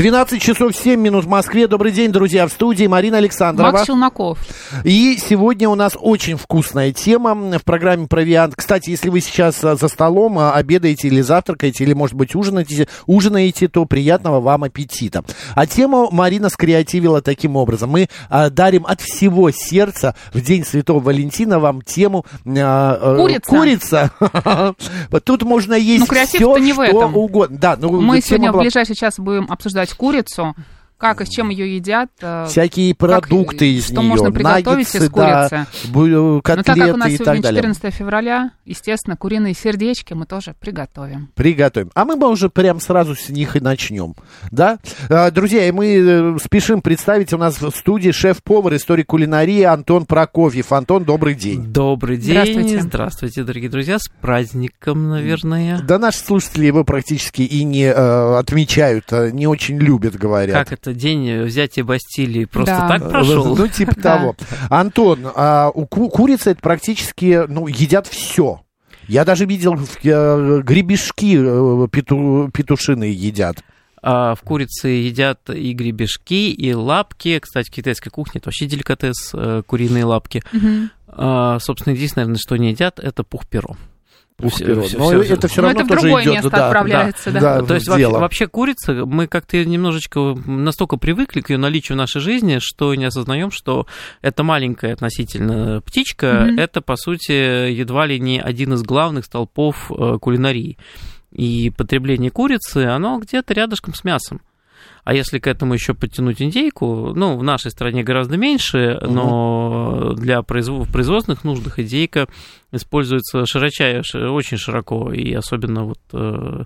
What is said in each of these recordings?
12 часов 7 минут в Москве. Добрый день, друзья, в студии Марина Александрова. Макс Челноков. И сегодня у нас очень вкусная тема в программе «Провиант». Кстати, если вы сейчас а, за столом а, обедаете или завтракаете, или, может быть, ужинаете, ужинаете, то приятного вам аппетита. А тему Марина скреативила таким образом. Мы а, дарим от всего сердца в День Святого Валентина вам тему Курица. Курица. Тут можно есть Ну, все, не в что этом. угодно. Да, ну, Мы сегодня в была- ближайший час будем обсуждать курицу, как и с чем ее едят. э, всякие как- продукты из что нее, можно приготовить наггетсы, из курицы. да, бу- Но так котлеты как у нас и сегодня так далее. 14 февраля, естественно, куриные сердечки мы тоже приготовим. Приготовим. А мы бы уже прям сразу с них и начнем. Да? А, Друзья, мы э, спешим представить у нас в студии шеф-повар истории кулинарии Антон Прокофьев. Антон, добрый день. Добрый день. Здравствуйте. Здравствуйте, дорогие друзья. С праздником, наверное. Да наши слушатели его практически и не э, отмечают, а не очень любят, говорят. Как это день взятия Бастилии просто Да. так прошел? Ну, типа Да. того. Антон, а у ку- курицы это практически, ну, едят все. Я даже видел, э, гребешки э, пету- петушиные едят. А, в курице едят и гребешки, и лапки. Кстати, в китайской кухне это вообще деликатес, э, куриные лапки. А, собственно, единственное, наверное, что не едят, это пух-перо. Всё- Пух-перо. всё- Но всё- это все Но равно это в тоже другое идет, место да, отправляется, да. да, То есть вообще, дело. вообще курица, мы как-то немножечко настолько привыкли к ее наличию в нашей жизни, что не осознаем, что это маленькая относительно птичка, Мгм. это, по сути, едва ли не один из главных столпов э, кулинарии. И потребление курицы, оно где-то рядышком с мясом. А если к этому еще подтянуть индейку, ну, в нашей стране гораздо меньше, но для производ- в производственных нуждах индейка используется широча, ши- очень широко, и особенно вот, э,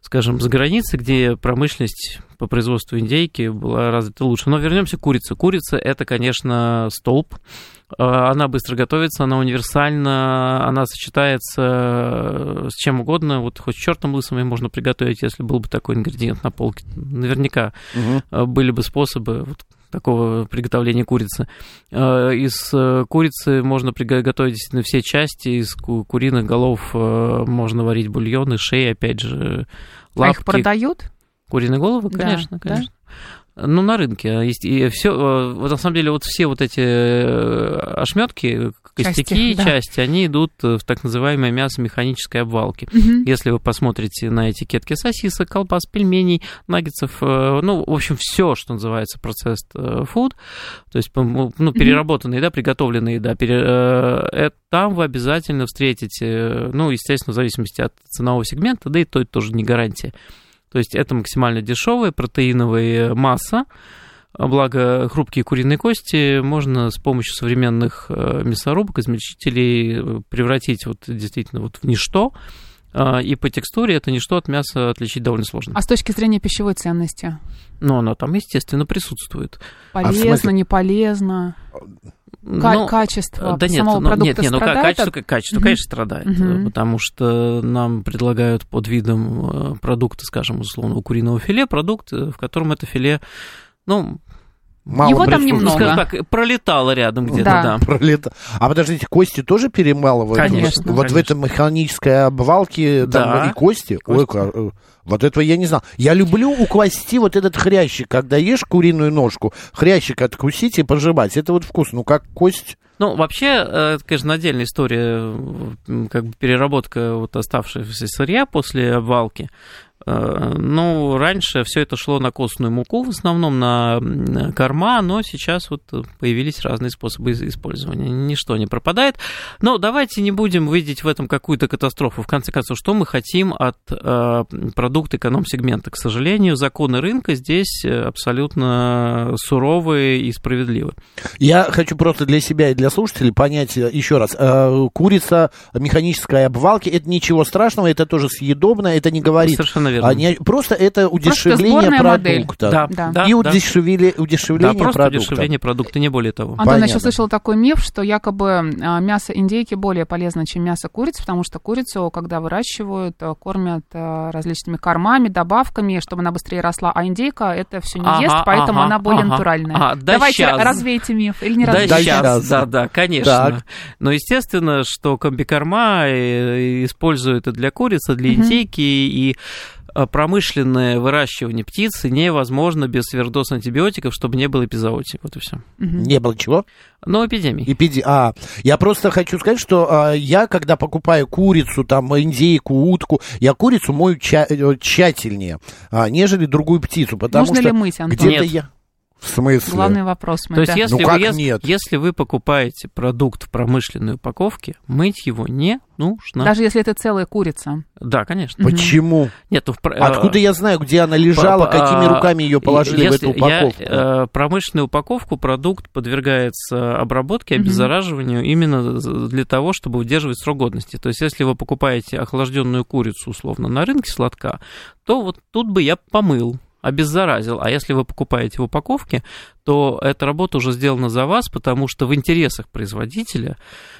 скажем, за границей, где промышленность по производству индейки была развита лучше. Но вернемся к курице. Курица это, конечно, столб. Э, Она быстро готовится, она универсальна, она сочетается э, с чем угодно. Вот хоть с чертом лысым ее можно приготовить, если был бы такой ингредиент на полке. Наверняка э, были бы способы вот такого приготовления курицы. Из курицы можно приготовить действительно все части, из ку- куриных голов можно варить бульоны, шеи, опять же, А их лапки. продают? Куриные головы, Да, конечно, да? Ну, на рынке. есть И все, вот на самом деле, вот все вот эти ошметки, костяки, Части, части, да. они идут в так называемое мясо механической обвалки. Мгм. Если вы посмотрите на этикетки сосисок, колбас, пельменей, наггетсов, э, ну, в общем, все, что называется процесс food, то есть, ну, переработанная еда, приготовленная еда, пере- э, э, там вы обязательно встретите, э, ну, естественно, в зависимости от ценового сегмента, да и то это тоже не гарантия. То есть это максимально дешевая протеиновая масса, а Благо, хрупкие куриные кости можно с помощью современных э, мясорубок, измельчителей э, превратить вот действительно вот в ничто. А, И по текстуре это ничто от мяса отличить довольно сложно. А с точки зрения пищевой ценности? Но оно там, естественно, присутствует. А Полезно, смысле? не полезно? Ка- Ну, качество да нет, самого ну, продукта нет, нет, ну, страдает качество, от- качество Мгм. конечно, страдает, э, потому что нам предлагают под видом э, продукта, скажем, условного куриного филе, продукт, э, в котором это филе, ну, Мало Его там ну, немного. скажем так, пролетало рядом где-то, Да. да. Пролета- А подождите, кости тоже перемалывают? Конечно, Вот в конечно. этой механической обвалке там Да. и кости? Ой, Кости. э, вот этого я не знал. Я люблю у кости вот этот хрящик, когда ешь куриную ножку, хрящик откусить и пожевать. Это вот вкусно. Ну, как кость. Ну, вообще, э, это, конечно, отдельная история, м, как бы переработка вот оставшегося сырья после обвалки. Э, Ну, раньше все это шло на костную муку, в основном на корма, но сейчас вот появились разные способы использования. Ничто не пропадает. Но давайте не будем видеть в этом какую-то катастрофу. В конце концов, что мы хотим от э, продукта эконом-сегмента? К сожалению, законы рынка здесь э, абсолютно суровые и справедливы. Я хочу просто для себя и для слушателей понять еще раз. Курица механической обвалки, это ничего страшного, это тоже съедобно, это не говорит Совершенно наверное. Они, просто это удешевление модель. продукта. Да, Да. да, И да. удешевили, Да, удешевление просто продукта. удешевление продукта, не более того. Антон, Понятно. я еще слышала такой миф, что якобы а, мясо индейки более полезно, чем мясо курицы, потому что курицу, когда выращивают, а, кормят а, различными кормами, добавками, чтобы она быстрее росла, а индейка это все не Ага, ест, поэтому ага, она более ага. натуральная. А, да Давайте щас. развейте миф или не Да, развейте. щас. сейчас, да, да, конечно. Так. Но естественно, что комбикорма э, используют и для курицы, для индейки, и э, промышленное выращивание птицы невозможно без сверхдоз антибиотиков, чтобы не было эпизоотии. Вот и все. Не было чего? Но эпидемии. Эпиди... А, я просто хочу сказать, что а, я, когда покупаю курицу, там, индейку, утку, я курицу мою ча- э, тщательнее, а, нежели другую птицу, потому Нужно что ли мыть, Антон? где-то Нет. я... В смысле? Главный вопрос мой, То есть, да. если, Ну как вы, нет? если вы покупаете продукт в промышленной упаковке, мыть его не нужно. Даже если это целая курица. Да, конечно. Почему? Нет, ну, в Откуда я знаю, где она лежала, По- какими а, руками ее положили в если эту упаковку? Я, э, промышленную упаковку продукт подвергается обработке, обеззараживанию именно для того, чтобы удерживать срок годности. То есть, если вы покупаете охлажденную курицу условно на рынке сладка, то вот тут бы я помыл обеззаразил. А если вы покупаете в упаковке, то эта работа уже сделана за вас, потому что в интересах производителя,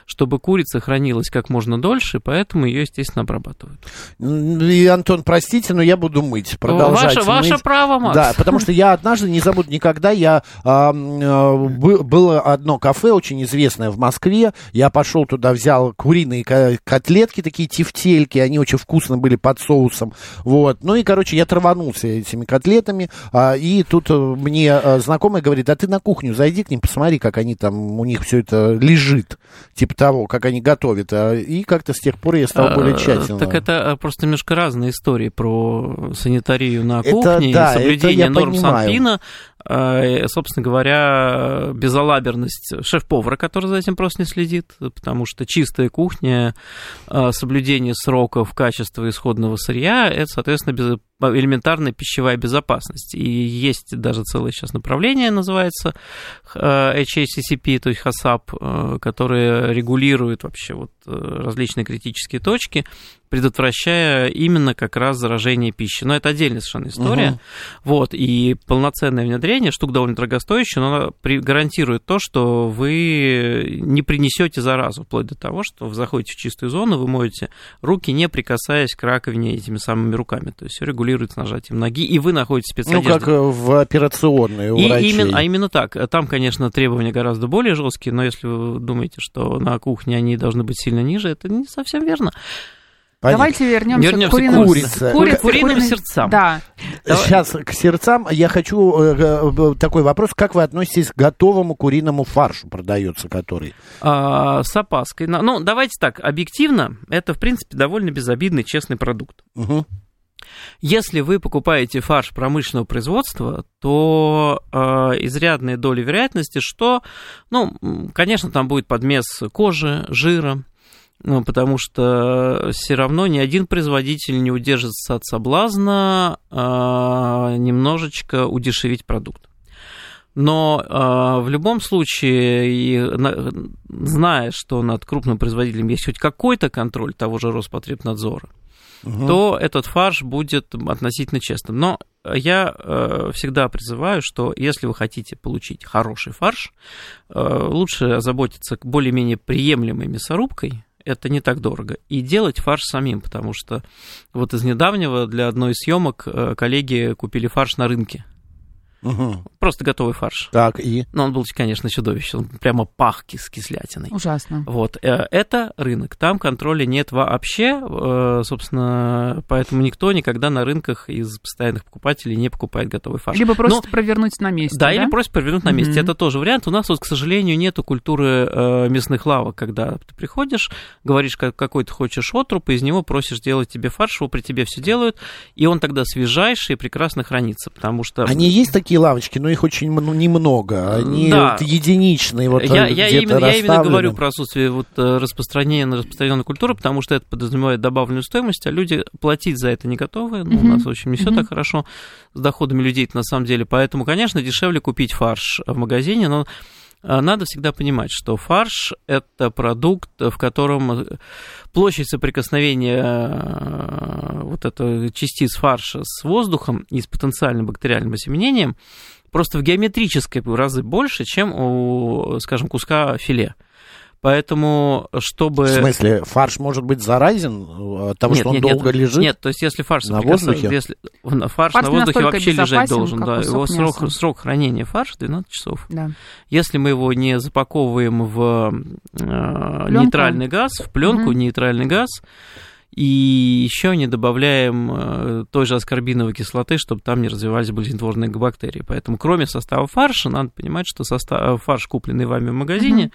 чтобы курица хранилась как можно дольше, поэтому ее, естественно, обрабатывают. И, Антон, простите, но я буду мыть, продолжать Ваше, ваше мыть. право, Макс. Да, потому что я однажды не забуду никогда, я а, было одно кафе очень известное в Москве, я пошел туда, взял куриные ко- котлетки, такие тефтельки, они очень вкусно были под соусом, вот, ну и, короче, я траванулся этими котлетами, а, и тут э, мне а, знакомый говорит, а ты на кухню зайди к ним, посмотри, как они там, у них все это лежит, типа того, как они готовят, А, и как-то с тех пор я стал более А, тщательно. Так это э, просто немножко разные истории про санитарию на Это кухне, да, и соблюдение это норм понимаю. Санпина, э, собственно говоря, безалаберность шеф-повара, который за этим просто не следит, потому что чистая кухня, соблюдение сроков, качества исходного сырья, это, соответственно, без- элементарная пищевая безопасность. И есть даже целое сейчас направление, называется э, HACCP, то есть HACCP, э, которое регулирует вообще вот э, различные критические точки, предотвращая именно как раз заражение пищи. Но это отдельная совершенно история. Мгм. Вот, и полноценное внедрение, штука довольно дорогостоящая, но она гарантирует то, что вы не принесете заразу, вплоть до того, что вы заходите в чистую зону, вы моете руки, не прикасаясь к раковине этими самыми руками. То есть все регулируется нажатием ноги, и вы находитесь в Ну, как э, в операционной у И врачей. именно, а именно так. Там, конечно, требования гораздо более жесткие, но если вы думаете, что на кухне они должны быть сильно ниже, это не совсем верно. Понятно. Давайте вернемся, Вернемся к куриным, курице. курице, Куриным куриной- сердцам. Да. Давай. Сейчас к сердцам я хочу э, э, такой вопрос. Как вы относитесь к готовому куриному фаршу, продается который? А, с опаской. Ну, давайте так, объективно, это, в принципе, довольно безобидный, честный продукт. Мгм. Если вы покупаете фарш промышленного производства, то э, изрядная доля вероятности, что, ну, конечно, там будет подмес кожи, жира, ну, потому что все равно ни один производитель не удержится от соблазна э, немножечко удешевить продукт. Но э, в любом случае, и на- зная, что над крупным производителем есть хоть какой-то контроль того же Роспотребнадзора, Мгм. то этот фарш будет относительно честным. Но я э, всегда призываю, что если вы хотите получить хороший фарш, э, лучше озаботиться более-менее приемлемой мясорубкой, это не так дорого, и делать фарш самим, потому что вот из недавнего для одной из съемок э, коллеги купили фарш на рынке. Мгм. Просто готовый фарш. Так, и? Но он был, конечно, чудовищный. Он прямо пах кис кислятиной. Ужасно. Вот, э, это рынок, там контроля нет вообще, э, собственно, поэтому никто никогда на рынках из постоянных покупателей не покупает готовый фарш. Либо просит Но- провернуть на месте, да, да? или просит провернуть на месте. Мгм. Это тоже вариант. У нас вот, к сожалению, нету культуры э, мясных лавок, когда ты приходишь, говоришь, как, какой ты хочешь отруп, и из него просишь делать тебе фарш, его при тебе все делают, и он тогда свежайший и прекрасно хранится, потому что... Они есть такие лавочки, но их очень мно- немного. Они Да. вот единичные. Вот, я, я, именно, я именно говорю про отсутствие вот, э, распространения на распространенной культуры, потому что это подразумевает добавленную стоимость, а люди платить за это не готовы. Ну, у Мгм. нас очень не все Мгм. так хорошо с доходами людей на самом деле. Поэтому, конечно, дешевле купить фарш в магазине, но надо всегда понимать, что фарш – это продукт, в котором площадь соприкосновения э, вот этой частиц фарша с воздухом и с потенциальным бактериальным осеменением просто в геометрической разы больше, чем у, скажем, куска филе. Поэтому, чтобы... В смысле, фарш может быть заразен от того, нет, что он нет, долго нет, лежит? Нет, то есть если фарш на воздухе? Если, фарш, Фарш на воздухе вообще лежать должен, да. Его срок, срок хранения фарша 12 часов. Да. Если мы его не запаковываем в э, нейтральный газ, в пленку Мгм. нейтральный газ, и еще не добавляем э, той же аскорбиновой кислоты, чтобы там не развивались болезнетворные бактерии. Поэтому кроме состава фарша, надо понимать, что состав, фарш, купленный вами в магазине, Мгм.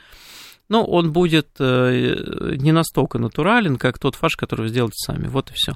Ну, он будет э, не настолько натурален, как тот фарш, который вы сделаете сами. Вот и все.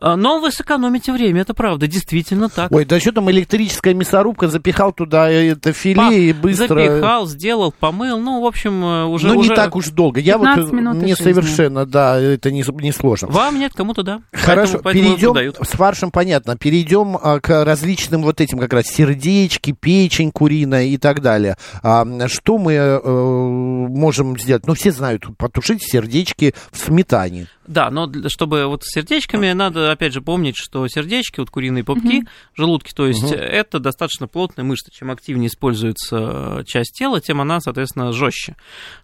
Но вы сэкономите время, это правда, действительно так. Ой, да что там электрическая мясорубка, запихал туда это филе Па- и быстро... Запихал, сделал, помыл, ну, в общем, э, уже... ну, не уже- так уж долго. Я вот 15 минут не жизни. совершенно, да, это не, не сложно. Вам нет, кому-то да. Хорошо, Поэтому- поэтому перейдем с фаршем, понятно. Перейдем а, к различным вот этим как раз сердечки, печень куриная и так далее. А, что мы э, можем сделать? Ну, все знают, потушить сердечки в сметане. Да, но для- чтобы вот с сердечками надо, опять же, помнить, что сердечки, вот куриные попки, желудки, то есть Мгм. это достаточно плотная мышца. Чем активнее используется э, часть тела, тем она, соответственно, жестче.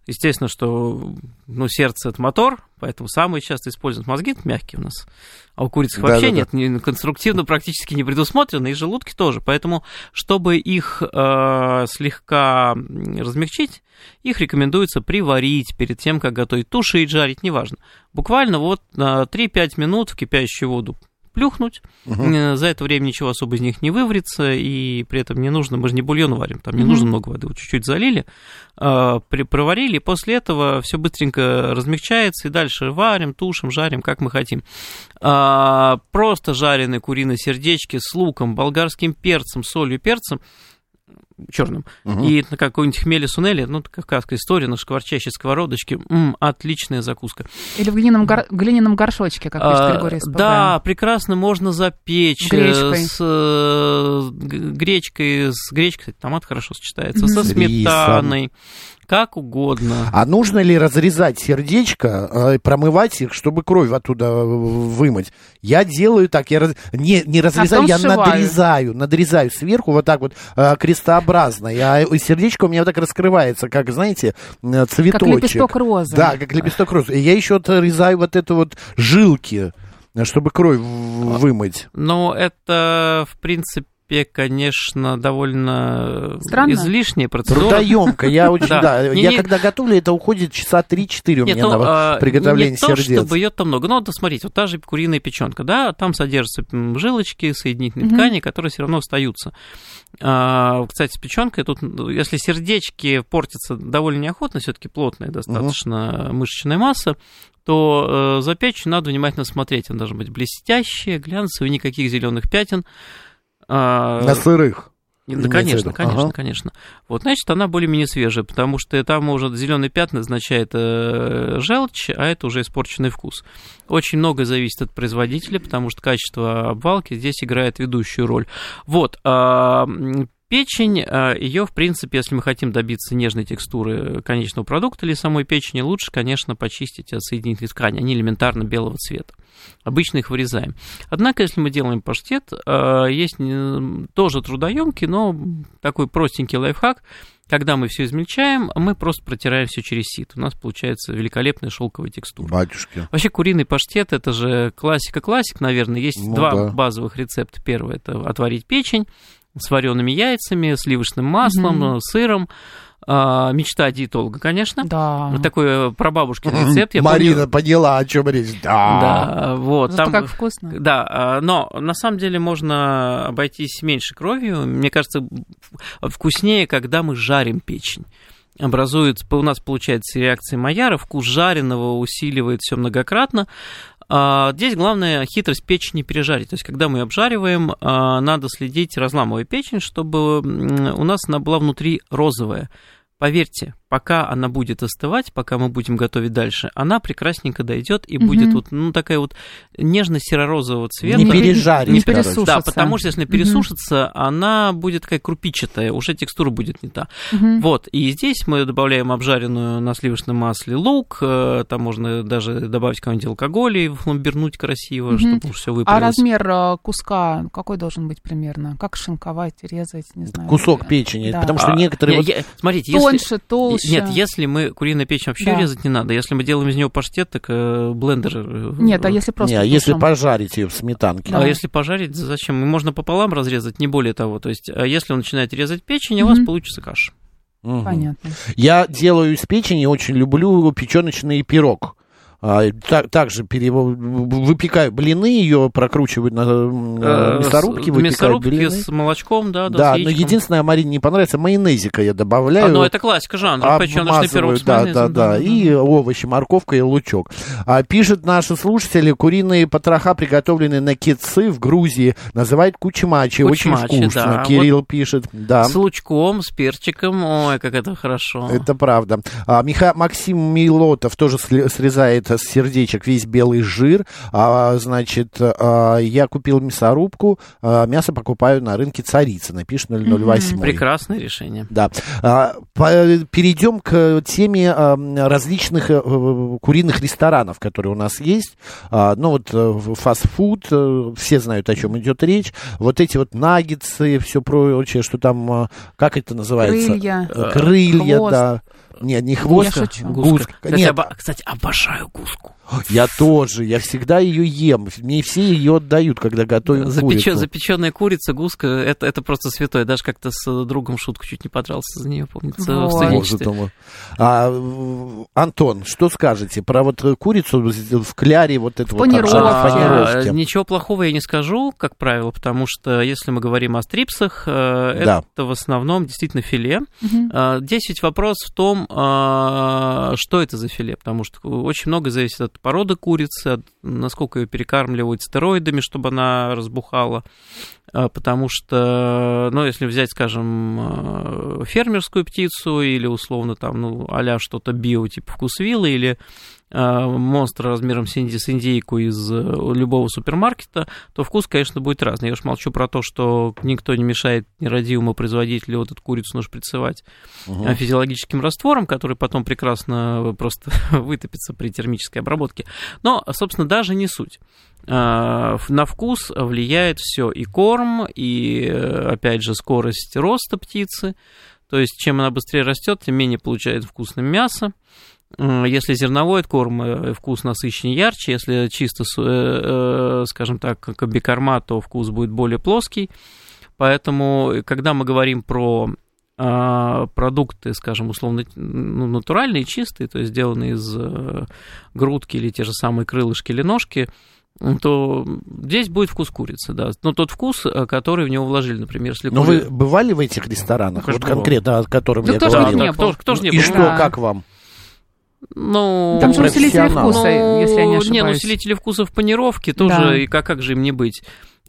Естественно, что ну, сердце это мотор, поэтому самые часто используют мозги, это мягкие у нас. А у куриц вообще Да-да-да. нет, не- конструктивно практически не предусмотрено, и желудки тоже. Поэтому, чтобы их э, слегка размягчить, их рекомендуется приварить перед тем, как готовить, тушить, жарить, неважно. Буквально вот на 3-5 минут в кипящую воду плюхнуть. Э, За это время ничего особо из них не выварится, и при этом не нужно, мы же не бульон варим, там не Мгм. нужно много воды, вот чуть-чуть залили, при- проварили, и после этого все быстренько размягчается, и дальше варим, тушим, жарим, как мы хотим. А, Просто жареные куриные сердечки с луком, болгарским перцем, солью, перцем, черным, Мгм. и на какой-нибудь хмеле сунели, ну, это кавказская история, на шкварчащей сковородочке, м, отличная закуска. Или в глиняном, гор- глиняном горшочке, как пишет А, Григорий из Да, прекрасно можно запечь. э, Гречкой. С э, гречкой, с гречкой, кстати, томат хорошо сочетается, со С сметаной, как угодно. А нужно ли разрезать сердечко, э, промывать их, чтобы кровь оттуда э, вымыть? Я делаю так, я раз- не, не разрезаю, потом я сшиваю. надрезаю, надрезаю сверху вот так вот э, крестообразно. Я, и сердечко у меня вот так раскрывается, как, знаете, э, цветочек. Как лепесток розы. Да, как лепесток розы. И я еще отрезаю вот это вот жилки, э, чтобы кровь в- вымыть. Но это, в принципе, конечно, довольно Странно. излишняя процедура. Трудоемко, я очень, Да. Я когда готовлю, это уходит часа 3-4 у меня ну, на а, приготовление не то, сердец. чтобы ее там много. Ну, вот смотрите, вот та же куриная печенка, да, там содержатся жилочки, соединительные ткани, которые все равно остаются. А, кстати, с печенкой тут, ну, если сердечки портятся довольно неохотно, все-таки плотная достаточно мышечная масса, то э, за печень надо внимательно смотреть. Она должна быть блестящая, глянцевая, никаких зеленых пятен. А, На сырых. да, конечно, конечно, Ага. конечно. Вот, значит, она более-менее свежая, потому что там уже зеленые пятна означает э, желчь, а это уже испорченный вкус. Очень многое зависит от производителя, потому что качество обвалки здесь играет ведущую роль. Вот, м, печень, ее, в принципе, если мы хотим добиться нежной текстуры конечного продукта или самой печени, лучше, конечно, почистить от соединительной ткани. Они элементарно белого цвета. Обычно их вырезаем. Однако, если мы делаем паштет, э, есть тоже трудоемкий, но такой простенький лайфхак. Когда мы все измельчаем, мы просто протираем все через сит. У нас получается великолепная шелковая текстура. Батюшки. Вообще куриный паштет это же классика классик, наверное. Есть Ну два да. базовых рецепта. Первый это отварить печень с вареными яйцами, сливочным маслом, э, сыром. А, мечта диетолога, конечно. Да. Вот такой э, прабабушкин рецепт. Я Марина помню- поняла, о чем речь. Да. Да, вот. Зато там- как вкусно. да, а, но на самом деле можно обойтись меньше кровью. Мне кажется, вкуснее, когда мы жарим печень. Образуется, у нас получается реакция Майяра, вкус жареного усиливает все многократно. А, Здесь главная хитрость печени пережарить. То есть, когда мы ее обжариваем, а, надо следить, разламывая печень, чтобы у нас она была внутри розовая. Поверьте, пока она будет остывать, пока мы будем готовить дальше, она прекрасненько дойдет и Мгм. будет вот, ну, такая вот нежно-серо-розового цвета. Не пережарить, не пересушится. Да, потому что если Мгм. пересушится, она будет такая крупичатая, уже текстура будет не та. Мгм. Вот, и здесь мы добавляем обжаренную на сливочном масле лук, э, там можно даже добавить какой-нибудь алкоголь и фламбернуть красиво, Мгм. чтобы все А выпарилось. размер э, куска какой должен быть примерно? Как шинковать, резать, не знаю. Кусок печени, Да. потому что А, некоторые... не, вот- я- смотрите, если... Тоньше, толще. Нет, если мы куриную печень вообще Да. резать не надо. Если мы делаем из него паштет, так э, блендер. э, Нет, а если просто Не, а если пожарить ее в сметанке? А Да. если пожарить, зачем? Можно пополам разрезать, не более того. То есть, а если вы начинаете резать печень, у вас получится каша. Мгм. Понятно. Я делаю из печени, очень люблю печеночный пирог. А, так, также пере- выпекаю блины, ее прокручивают на м, Э, мясорубке, с- выпекаю мясорубки блины. с молочком, да, да, Да, с но единственное, Марине не понравится, майонезика я А, добавляю. ну, это классика жанра, с да, майонезом, да, да, и овощи, морковка и лучок. А, пишет наши слушатели, куриные потроха, приготовленные на кетцы в Грузии, называют кучмачи. Очень Кучмачи, вкусно. да. Кирилл пишет, да. С лучком, с перчиком, ой, как это хорошо. Это правда. А, Миха... Максим Милотов тоже срезает с сердечек весь белый жир. А, значит, а, я купил мясорубку, а, мясо покупаю на рынке Царицына, пишет 008. Прекрасное решение. Да. А, по- перейдем к теме а, различных э, куриных ресторанов, которые у нас есть. А, ну вот э, фастфуд, э, все знают, о чем идет речь. Вот эти вот наггетсы, все прочее, что там, а, как это называется? Крылья. Крылья, Хвост. да. Нет, не хвост, Я шучу. гуска. Кстати, Нет, оба- кстати, обожаю гуску. Я тоже, я всегда ее ем. Мне все ее отдают, когда готовим Запече- курицу. Запеченная курица, гуска, это, это просто святое. Даже как-то с другом шутку чуть не подрался за нее, помнится, в Вот. Боже студенчестве. А, в- Антон, что скажете про вот курицу в кляре, вот эту В вот панировке. в А? Ничего плохого я не скажу, как правило, потому что если мы говорим о стрипсах, э, Да. это в основном действительно филе. Здесь ведь вопрос в том, а, что это за филе, потому что очень много зависит от породы курицы, от насколько ее перекармливают стероидами, чтобы она разбухала. А, Потому что, ну, если взять, скажем, а, фермерскую птицу или условно там, ну, а что-то био, типа вкусвилла или а, монстр размером с инди- с индейку из э, любого супермаркета, то вкус, конечно, будет разный. Я уж молчу про то, что никто не мешает нерадивому производителю вот эту курицу нашприцевать а, физиологическим раствором, который потом прекрасно просто вытопится при термической обработке. Но, собственно, даже не суть. А, На вкус влияет все и корм, и, э, опять же, скорость роста птицы. То есть, чем она быстрее растет, тем менее получает вкусное мясо. Если зерновой корм, э, вкус насыщеннее, ярче. Если чисто, э, скажем так, комбикорма, то вкус будет более плоский. Поэтому, когда мы говорим про а, продукты, скажем, условно ну, натуральные, чистые, то есть сделанные из грудки или те же самые крылышки или ножки, то здесь будет вкус курицы, да. Но тот вкус, э, который в него вложили, например, если Но кури- Ну, вы бывали в этих ресторанах, Ну, вот конкретно, о котором Да я кто же говорил? не да, кто, кто же не И был? что, Да. как вам? Ну, Там же усилители вкуса, если я не ошибаюсь. Не, ну, усилители вкуса в панировке тоже, Да. и как, как же им не быть?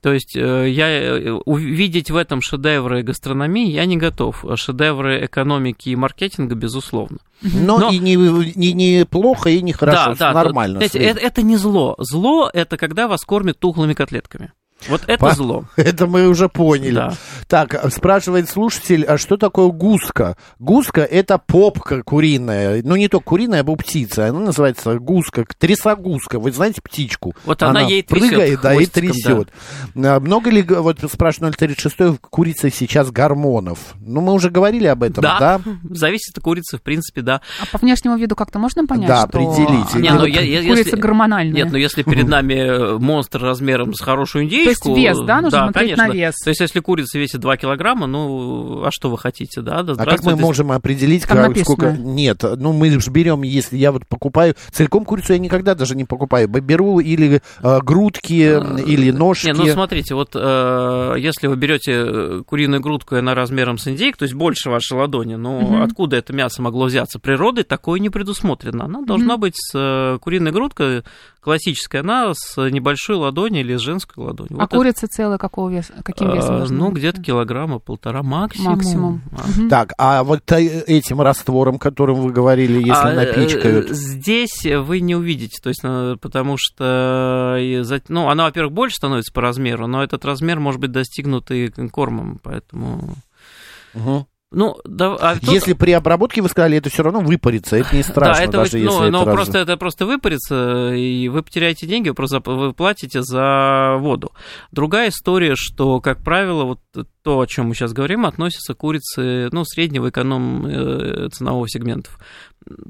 То есть э, я э, увидеть в этом шедевры гастрономии я не готов. Шедевры экономики и маркетинга, безусловно. Но, Но- и не, не, не плохо, и не хорошо, да, да, нормально. знаете, это, это не зло. Зло это когда вас кормят тухлыми котлетками. Вот это По- зло. Это мы уже поняли. Да. Так, спрашивает слушатель, а что такое гуска? Гуска это попка куриная. Ну, не только куриная, а птица. Она называется гуска, трясогуска. Вы знаете птичку? Вот она ей трясет прыгает, да, и трясет. А Много ли, вот спрашивает 036, в курице сейчас гормонов? Ну, мы уже говорили об этом, да? Да, зависит от курицы, в принципе, да. А по внешнему виду как-то можно понять, Да, что определить. Не, ну, я- я- курица если- гормональная? Нет, ну если перед нами э, монстр размером с хорошую индейку... есть вес, да? Нужно смотреть конечно. на вес. То есть если курица весит 2 килограмма, ну, а что вы хотите, да? да А как мы можем определить, как- написано. сколько... Нет, ну мы же берем, если я вот покупаю... Целиком курицу я никогда даже не покупаю. Беру или э, грудки, А, или ножки. Не, ну смотрите, вот э, если вы берете куриную грудку, и она размером с индейку, то есть больше вашей ладони, ну Мгм. откуда это мясо могло взяться? Природой такое не предусмотрено. Она должна Мгм. быть с э, куриной грудкой классическая, она с небольшой ладони или с женской ладони. А Вот это, курица целая какого веса? Каким весом? э, должна Ну, быть? где-то килограмма полтора максимум. Максимум. А. Так, а вот этим раствором, которым вы говорили, если А, э, напичкают... Здесь вы не увидите, то есть, э, потому что, ну, она, во-первых, больше становится по размеру, но этот размер может быть достигнут и кормом, поэтому... Мгм. Ну, да, а тут- Если при обработке, вы сказали, это все равно выпарится, это не страшно, да, это даже вы- если ну, это ну, раз- просто это просто выпарится, и вы потеряете деньги, вы просто вы платите за воду. Другая история, что, как правило, вот то, о чем мы сейчас говорим, относится к курице, ну, среднего эконом э, ценового сегментов.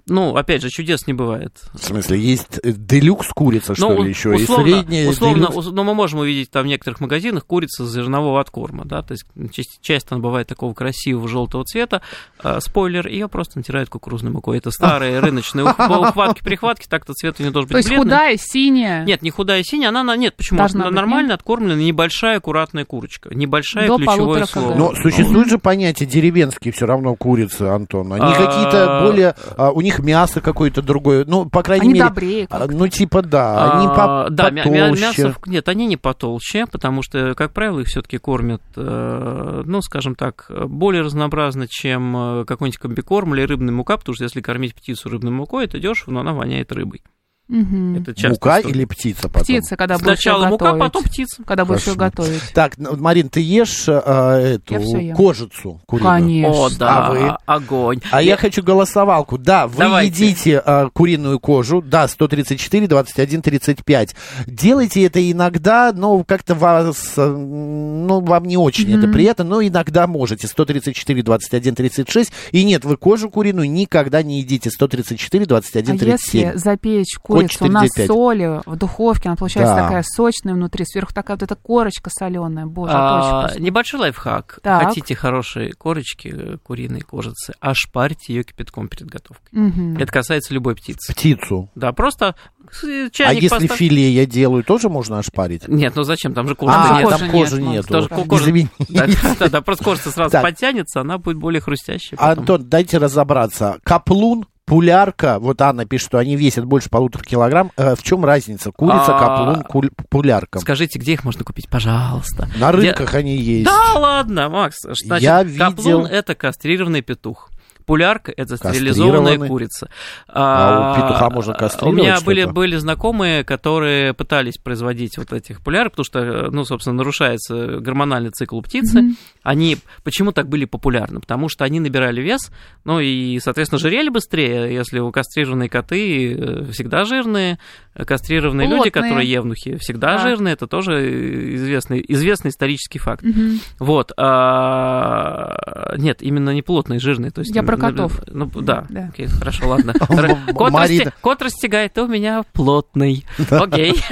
Ну, опять же, чудес не бывает. В смысле, есть э, делюкс курица, что Ну, ли, еще? условно, и средняя условно, делюкс? но мы можем увидеть там в некоторых магазинах курицу с зернового откорма, да, то есть часть- часто она бывает такого красивого желтого цвета, А, спойлер, ее просто натирают кукурузной мукой. Это старые рыночные ух- ухватки-прихватки, так-то цвет у нее должен быть То есть бледный. худая, синяя. Нет, не худая синяя, она, на- нет, почему? Должна Она быть, нормально откормленная, небольшая аккуратная курочка. Небольшая До ключевое полутора слово. кг. Но существует же понятие деревенские все равно курицы, Антон. Они А, какие-то более... а, У них мясо какое-то другое. Ну, по крайней Они мере... добрее. а. Ну, типа, да. Они А, по- да, потолще. мя- мясо, нет, они не потолще, потому что, как правило, их все-таки кормят, э, ну, скажем так, более разнообразно, чем э, какой-нибудь комбикорм или рыбная мука, потому что если кормить птицу рыбной мукой, это дешево, но она воняет рыбой. Мгм. Это часто. Мука или птица потом? Птица, когда будешь Сначала мука, готовить. потом птица. Когда будешь ее готовить. Так, ну, Марин, ты ешь а, эту Я кожицу куриную? Конечно. О, да, А вы? огонь. А я хочу голосовалку. Да, вы Давайте. едите а, куриную кожу. Да, 134, 21, 35. Делайте это иногда, но как-то вас, а, ну, вам не очень это приятно, но иногда можете. 134, 21, 36. И нет, вы кожу куриную никогда не едите. 134, 21, А 37. если запечь курицу Код на 495. соли в духовке, она получается Да. такая сочная внутри, сверху такая вот эта корочка соленая. Боже, А, небольшой лайфхак. Так. Хотите хорошие корочки э, куриной кожицы, ошпарьте ее кипятком перед готовкой. Мгм. Это касается любой птицы. Птицу. Да, просто э, А чайник если поставь- филе я делаю, тоже можно ошпарить? Нет, ну зачем? Там же кожи А, нет. там нет, кожи нету. тоже кожа-. Да, просто кожа сразу подтянется, она будет более хрустящая. потом. Антон, дайте разобраться. Каплун, пулярка, вот Анна пишет, что они весят больше полутора килограмм. Э, в чем разница? Курица, А, каплун, пулярка. Скажите, где их можно купить, пожалуйста? На рынках они есть. Да ладно, Макс. Значит, Я видел. каплун это кастрированный петух. Пулярка это стерилизованная курица. А у петуха можно У кастрировать меня что-то? были, были знакомые, которые пытались производить вот этих пулярок, потому что, ну, собственно, нарушается гормональный цикл у птицы. Мгм. Они почему так были популярны? Потому что они набирали вес, ну и, соответственно, жирели быстрее, если у кастрированные коты э, всегда жирные, кастрированные люди, Плотные. которые евнухи, всегда Да. жирные, это тоже известный, известный исторический факт. Мгм. Вот. а, Нет, именно не плотные, жирные. То есть, Я про котов. Ну, да, Да. окей, хорошо, ладно. Кот, расте- кот растягает, а у меня плотный. Окей.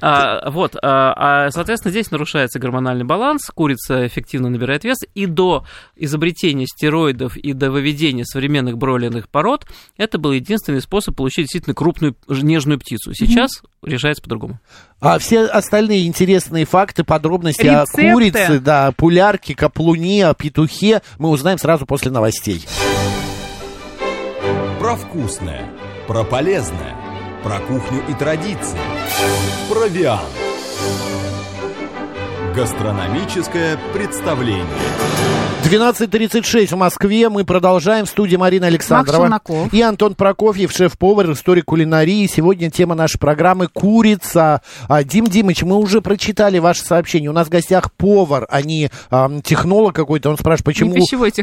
А, Вот. а, а, Соответственно, здесь нарушается гормональный баланс, курица эффективно набирает вес, и до изобретения стероидов и до выведения современных бройлерных пород это был единственный способ получить действительно крупную нежную птицу. Сейчас решается по-другому. А все остальные интересные факты, подробности Рецепты. о курице, да, пулярке, каплуне, о петухе мы узнаем сразу после новостей. Про вкусное, про полезное, про кухню и традиции. Провиант. Гастрономическое представление. 12.36 в Москве. Мы продолжаем. В студии Марина Александрова. И Антон Прокофьев, шеф-повар, историк кулинарии. Сегодня тема нашей программы «Курица». А, Дим Димыч, мы уже прочитали ваше сообщение. У нас в гостях повар, а не ам, технолог какой-то. Он спрашивает, почему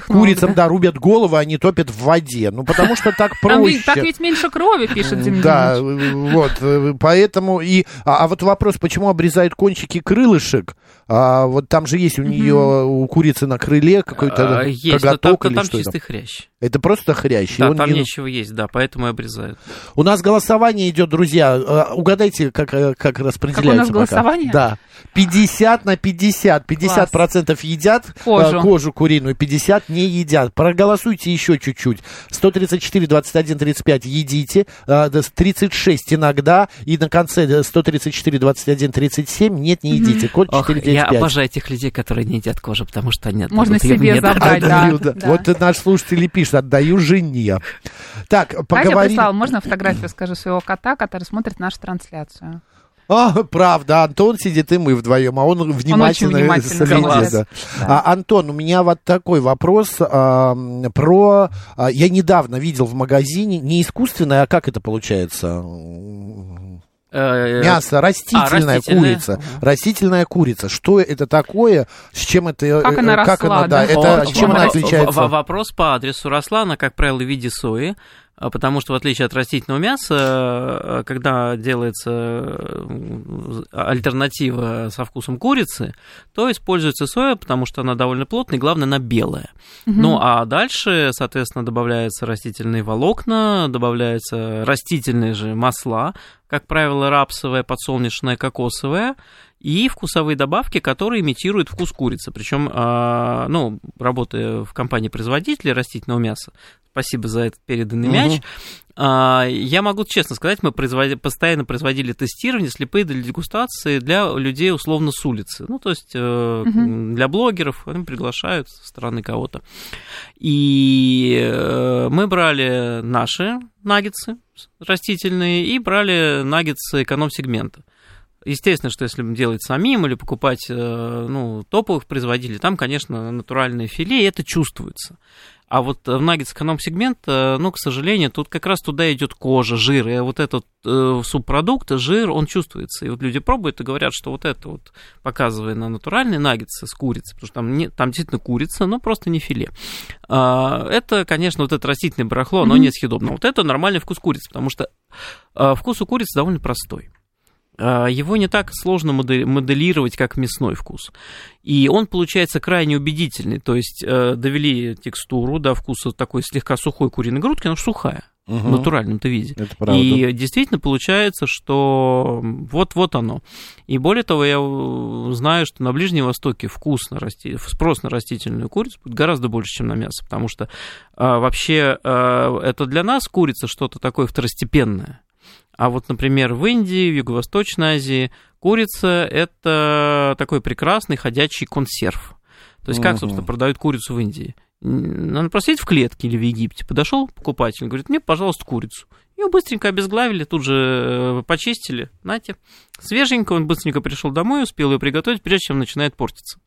курицам, да. да, рубят головы, а не топят в воде. Ну, потому что так ведь- проще. так ведь меньше крови, пишет Дим Да, Димыч. э, вот, э, поэтому и... А, а вот вопрос, почему обрезают кончики крылышек? А вот там же есть у нее, у курицы на крыле какой-то а, коготок или там что чистый это? хрящ. Это просто хрящ. Да, там не... нечего есть, да, поэтому и обрезают. У нас голосование идет, друзья. А, угадайте, как, э, как распределяется как у нас пока. голосование? Да. 50 на 50. 50 процентов едят э, кожу. кожу куриную, 50 не едят. Проголосуйте еще чуть-чуть. 134, 21, 35 едите. Э, 36 иногда. И на конце 134, 21, 37 нет, не едите. Код 4 я 5. обожаю тех людей, которые не едят кожу, потому что они Можно себе мне забрать, да. да. да. Вот ты наш слушатель и пишет, отдаю жене. Так, поговорим. Катя прислала, можно фотографию, скажу, своего кота, который смотрит нашу трансляцию. А, правда, Антон сидит и мы вдвоем, а он внимательно, он внимательно следит. Да. Да. А, Антон, у меня вот такой вопрос а, про... А, я недавно видел в магазине, не искусственное, а как это получается? Э, Мясо, растительная, растительное? курица. Ага. Растительная курица. Что это такое? С чем это... Как э, она как росла, она, да, да? это, чем она отличается? во- Вопрос по адресу росла, она, как правило, в виде сои, а, потому что, в отличие от растительного мяса, э, когда делается э, альтернатива со вкусом курицы, то используется соя, потому что она довольно плотная, и, главное, она белая. Ну, а дальше, соответственно, добавляются растительные волокна, добавляются растительные же масла, как правило, рапсовое, подсолнечное, кокосовое, и вкусовые добавки, которые имитируют вкус курицы. Причем, а, ну, работая в компании-производителя растительного мяса, спасибо за этот переданный Мгм. мяч, а, я могу честно сказать, мы производи- постоянно производили тестирование, слепые для дегустации для людей условно с улицы. Ну, то есть Мгм. для блогеров, они приглашают со стороны кого-то. И э, мы брали наши наггетсы растительные и брали наггетсы эконом-сегмента. Естественно, что если делать самим или покупать э, ну, топовых производителей, там, конечно, натуральное филе, и это чувствуется. А вот в наггетс эконом-сегмента, ну, к сожалению, тут как раз туда идет кожа, жир, и вот этот э, субпродукт, жир, он чувствуется. И вот люди пробуют и говорят, что вот это вот, показывая на натуральные наггетсы с курицей, потому что там, не, там действительно курица, но просто не филе. А, это, конечно, вот это растительное барахло, оно Мгм. несъедобно. Вот это нормальный вкус курицы, потому что а, вкус у курицы довольно простой. А, Его не так сложно моде- моделировать, как мясной вкус. И он получается крайне убедительный. То есть э, довели текстуру до вкуса такой слегка сухой куриной грудки, она сухая в Мгм. натуральном-то виде. Это правда. И действительно получается, что вот-вот оно. И более того, я э, знаю, что на Ближнем Востоке вкус на расти... спрос на растительную курицу будет гораздо больше, чем на мясо, потому что а, вообще а, это для нас курица что-то такое второстепенное. А вот, например, в Индии, в Юго-Восточной Азии курица – это такой прекрасный ходячий консерв. То есть как, собственно, продают курицу в Индии? Надо просто в клетке или в Египте. Подошел покупатель, говорит, мне, пожалуйста, курицу. Ее быстренько обезглавили, тут же э, почистили. Нате. Свеженько, он быстренько пришел домой, успел ее приготовить, прежде чем начинает портиться.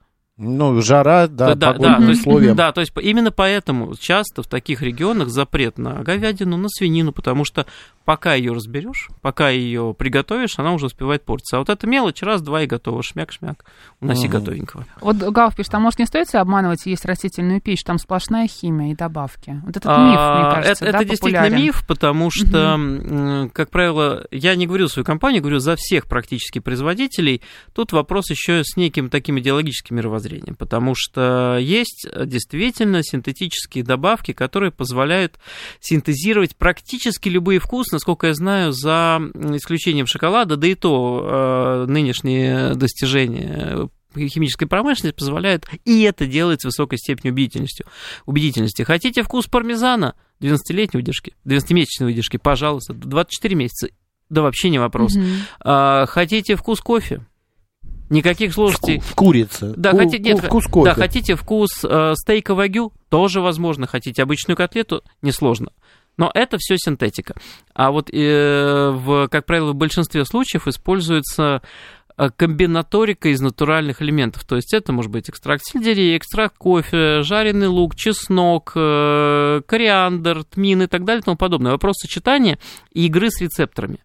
Ну, жара, да, да, погодные да, то есть, условия. да, то есть именно поэтому часто в таких регионах запрет на говядину, на свинину, потому что пока ее разберешь, пока ее приготовишь, она уже успевает портиться. А вот эта мелочь раз-два и готово, шмяк-шмяк, уноси Мгм. готовенького. Вот Гав пишет, а может не стоит себя обманывать и есть растительную пищу, там сплошная химия и добавки. Вот этот миф, мне А, кажется, это, да, это действительно миф, потому что, м, как правило, я не говорю за свою компанию, говорю за всех практически производителей. Тут вопрос еще с неким таким идеологическим мировоззрением, потому что есть э, действительно синтетические добавки, которые позволяют синтезировать практически любые вкусы, насколько я знаю, за исключением шоколада, да и то э, нынешние достижения химической промышленности позволяют, и это делает с высокой степенью убедительностью. убедительности. Хотите вкус пармезана 12-летней выдержки, 12-месячной выдержки, пожалуйста, 24 месяца, да вообще не вопрос. Мгм. А, хотите вкус кофе? Никаких сложностей. В курице. Да, Ку- хотите, нет, ку- вкус кофе. да, хотите вкус э, стейка вагю, тоже возможно. Хотите обычную котлету, несложно. Но это все синтетика. А вот, э, в, как правило, в большинстве случаев используется э, комбинаторика из натуральных элементов. То есть это может быть экстракт сельдерея, экстракт кофе, жареный лук, чеснок, э, кориандр, тмин и так далее и тому подобное. Вопрос сочетания и игры с рецепторами.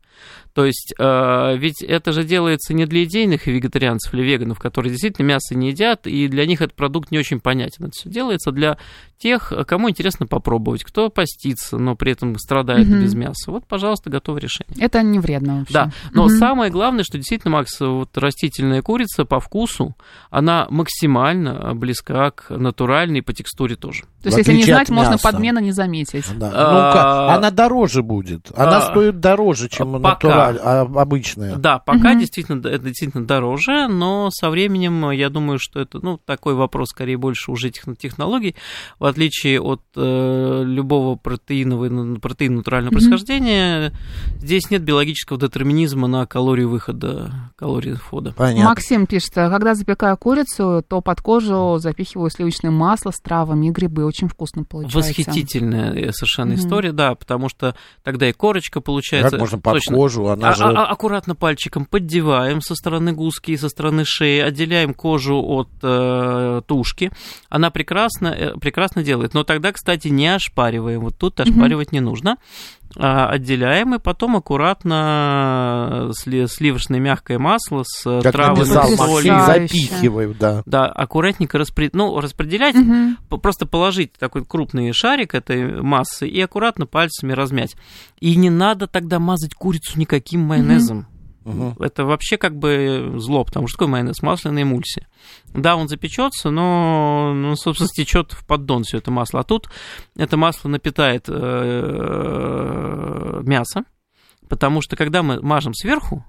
То есть, э, ведь это же делается не для идейных вегетарианцев или веганов, которые действительно мясо не едят, и для них этот продукт не очень понятен. Это все делается для тех, кому интересно попробовать, кто постится, но при этом страдает Мгм. без мяса. Вот, пожалуйста, готовое решение. Это не вредно вообще. Да, но Мгм. самое главное, что действительно, Макс, вот растительная курица по вкусу, она максимально близка к натуральной по текстуре тоже. То есть, если не знать, можно мяса. подмена не заметить. Да. А, Ну-ка, она дороже будет. Она а, стоит дороже, чем пока. натураль, а, обычная. Да, пока действительно это действительно дороже, но со временем я думаю, что это ну такой вопрос скорее больше уже техно- технологий. В отличие от э, любого протеинового, протеин натурального mm-hmm. происхождения, здесь нет биологического детерминизма на калорию выхода, калории входа. Понятно. Максим пишет, когда запекаю курицу, то под кожу запихиваю сливочное масло с травами и грибы. Очень вкусно получается. Восхитительная э, совершенно mm-hmm. история, да, потому что тогда и корочка получается. Как можно под точно. кожу, она а, же... А, аккуратно пальчиком поддеваем со стороны гуски и со стороны шеи, отделяем кожу от э, тушки. Она прекрасно, э, прекрасно делает. Но тогда, кстати, не ошпариваем. Вот тут ошпаривать mm-hmm. не нужно. А, отделяем и потом аккуратно сливочное мягкое масло с как травами, солью. Запихиваем, да. Да, аккуратненько распри... ну, распределять, угу. просто положить такой крупный шарик этой массы и аккуратно пальцами размять. И не надо тогда мазать курицу никаким майонезом. Угу. Угу. Это вообще как бы зло, потому что такое майонез, масляная эмульсия. Да, он запечется, но, ну, собственно, стечет в поддон все это масло. А тут это масло напитает э, мясо, потому что когда мы мажем сверху,